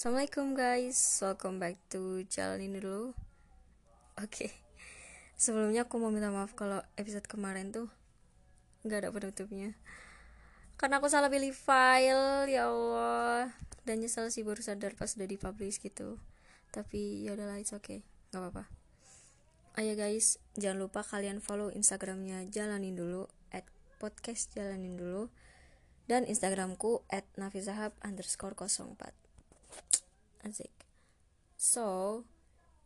Assalamualaikum guys, welcome back to Jalanin Dulu. Oke, sebelumnya aku mau minta maaf kalau episode kemarin tuh nggak ada penutupnya. Karena aku salah pilih file, ya Allah. Dan nyesel sih baru sadar pas udah dipublish gitu. Tapi ya udahlah, it's okay, nggak apa-apa. Ayo guys, jangan lupa kalian follow Instagramnya Jalanin Dulu At podcast Jalanin Dulu Dan Instagramku at nafisahab underscore 04 Asik. So,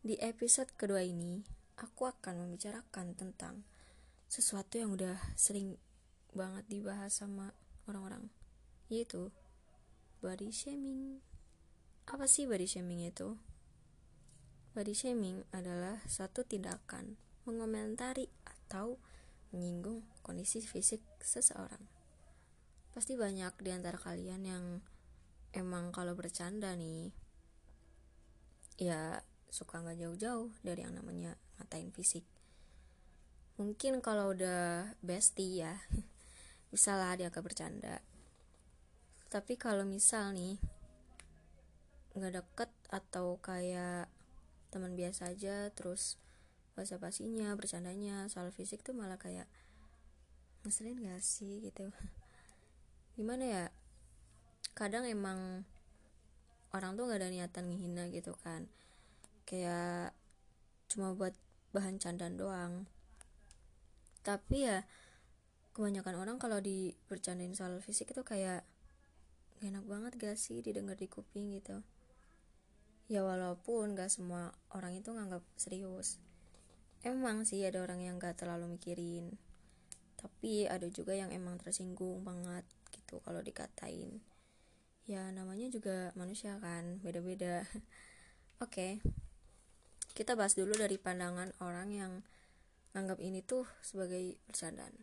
di episode kedua ini, aku akan membicarakan tentang sesuatu yang udah sering banget dibahas sama orang-orang, yaitu body shaming. Apa sih body shaming itu? Body shaming adalah satu tindakan mengomentari atau menyinggung kondisi fisik seseorang. Pasti banyak di antara kalian yang emang kalau bercanda nih ya suka nggak jauh-jauh dari yang namanya ngatain fisik. Mungkin kalau udah bestie ya bisa lah dia agak bercanda. Tapi kalau misal nih nggak deket atau kayak teman biasa aja terus bahasa basinya bercandanya soal fisik tuh malah kayak ngeselin gak sih? gitu gimana ya? Kadang emang orang tuh nggak ada niatan menghina gitu kan. Kayak cuma buat bahan candaan doang. Tapi ya kebanyakan orang kalau di bercandain soal fisik itu kayak gak enak banget gak sih didengar di kuping gitu. Ya walaupun gak semua orang itu nganggap serius. Emang sih ada orang yang gak terlalu mikirin. Tapi ada juga yang emang tersinggung banget gitu kalau dikatain. Ya namanya juga manusia kan beda-beda. Oke okay. kita bahas dulu dari pandangan orang yang nganggap ini tuh sebagai bercandaan.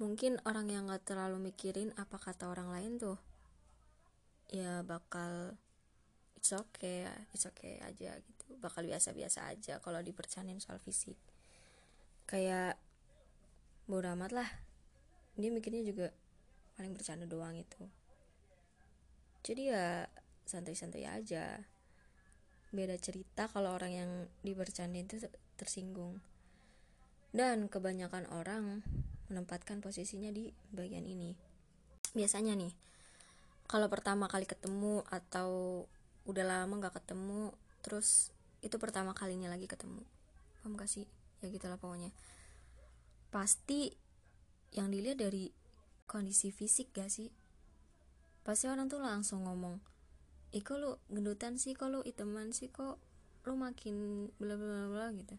Mungkin orang yang gak terlalu mikirin apa kata orang lain tuh ya bakal it's okay it's okay aja gitu. Bakal biasa-biasa aja kalau dipercanin soal fisik. Kayak bodo amat lah. Dia mikirnya juga paling bercanda doang itu. Jadi ya santai-santai aja. Beda cerita kalau orang yang dibercandain itu tersinggung. Dan kebanyakan orang menempatkan posisinya di bagian ini. Biasanya nih kalau pertama kali ketemu atau udah lama gak ketemu terus itu pertama kalinya lagi ketemu. Paham gak sih? Ya gitulah pokoknya. Pasti yang dilihat dari kondisi fisik gak sih? Pasti orang tuh langsung ngomong ih kok lu gendutan sih? Kok lu iteman sih? Kok lu makin bla bla bla gitu.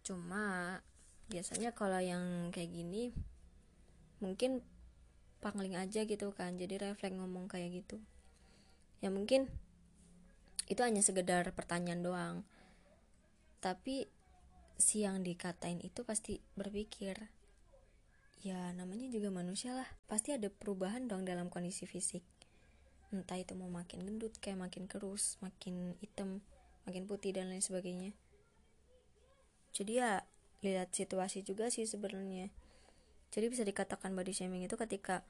Cuma biasanya kalau yang kayak gini mungkin pangling aja gitu kan jadi refleks ngomong kayak gitu. Ya mungkin itu hanya sekedar pertanyaan doang. Tapi si yang dikatain itu pasti berpikir ya namanya juga manusia lah. Pasti ada perubahan dong dalam kondisi fisik. Entah itu mau makin gendut kayak makin kerus makin hitam makin putih dan lain sebagainya. Jadi ya lihat situasi juga sih sebenarnya. Jadi bisa dikatakan body shaming itu ketika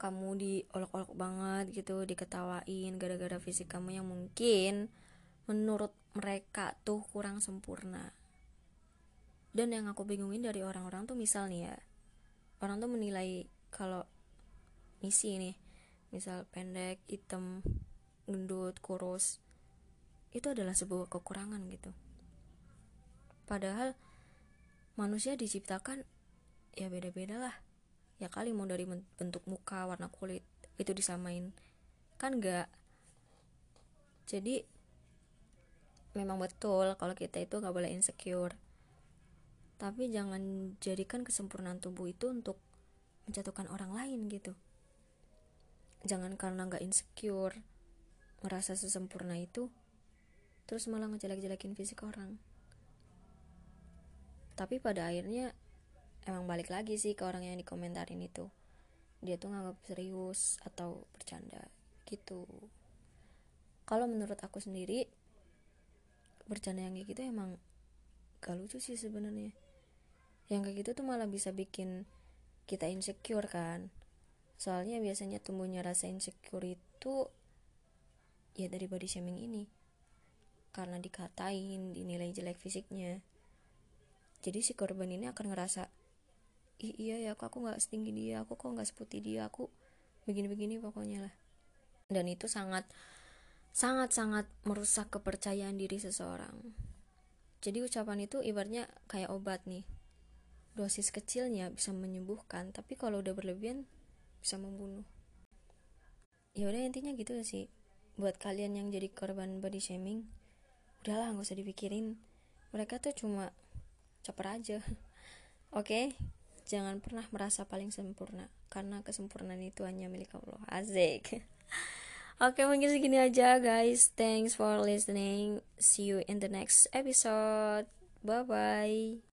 kamu diolok-olok banget gitu diketawain gara-gara fisik kamu yang mungkin menurut mereka tuh kurang sempurna. Dan yang aku bingungin dari orang-orang tuh misal nih ya orang tuh menilai kalau misi nih misal pendek hitam gendut kurus itu adalah sebuah kekurangan gitu. Padahal manusia diciptakan ya beda-beda lah. Ya kali mau dari bentuk muka warna kulit itu disamain. Kan enggak jadi memang betul kalau kita itu nggak boleh insecure tapi jangan jadikan kesempurnaan tubuh itu untuk menjatuhkan orang lain gitu. Jangan karena nggak insecure merasa sesempurna itu terus malah ngejelek-jelekin fisik orang. Tapi pada akhirnya emang balik lagi sih ke orang yang dikomentarin itu. Dia tuh nganggap serius atau bercanda gitu. Kalau menurut aku sendiri bercanda yang kayak gitu emang gak lucu sih sebenarnya yang kayak gitu tuh malah bisa bikin kita insecure kan. Soalnya biasanya tumbuhnya rasa insecure itu ya dari body shaming ini. Karena dikatain dinilai jelek fisiknya. Jadi si korban ini akan ngerasa Ih, iya ya aku aku nggak setinggi dia aku kok nggak seputih dia aku begini-begini pokoknya lah. Dan itu sangat sangat-sangat merusak kepercayaan diri seseorang. Jadi ucapan itu ibaratnya kayak obat nih dosis kecilnya bisa menyembuhkan tapi kalau udah berlebihan bisa membunuh. Ya udah intinya gitu sih. Buat kalian yang jadi korban body shaming udahlah nggak usah dipikirin. Mereka tuh cuma caper aja. Oke? Okay? jangan pernah merasa paling sempurna karena kesempurnaan itu hanya milik Allah. Asik. Oke mungkin segini aja guys. Thanks for listening. See you in the next episode. Bye bye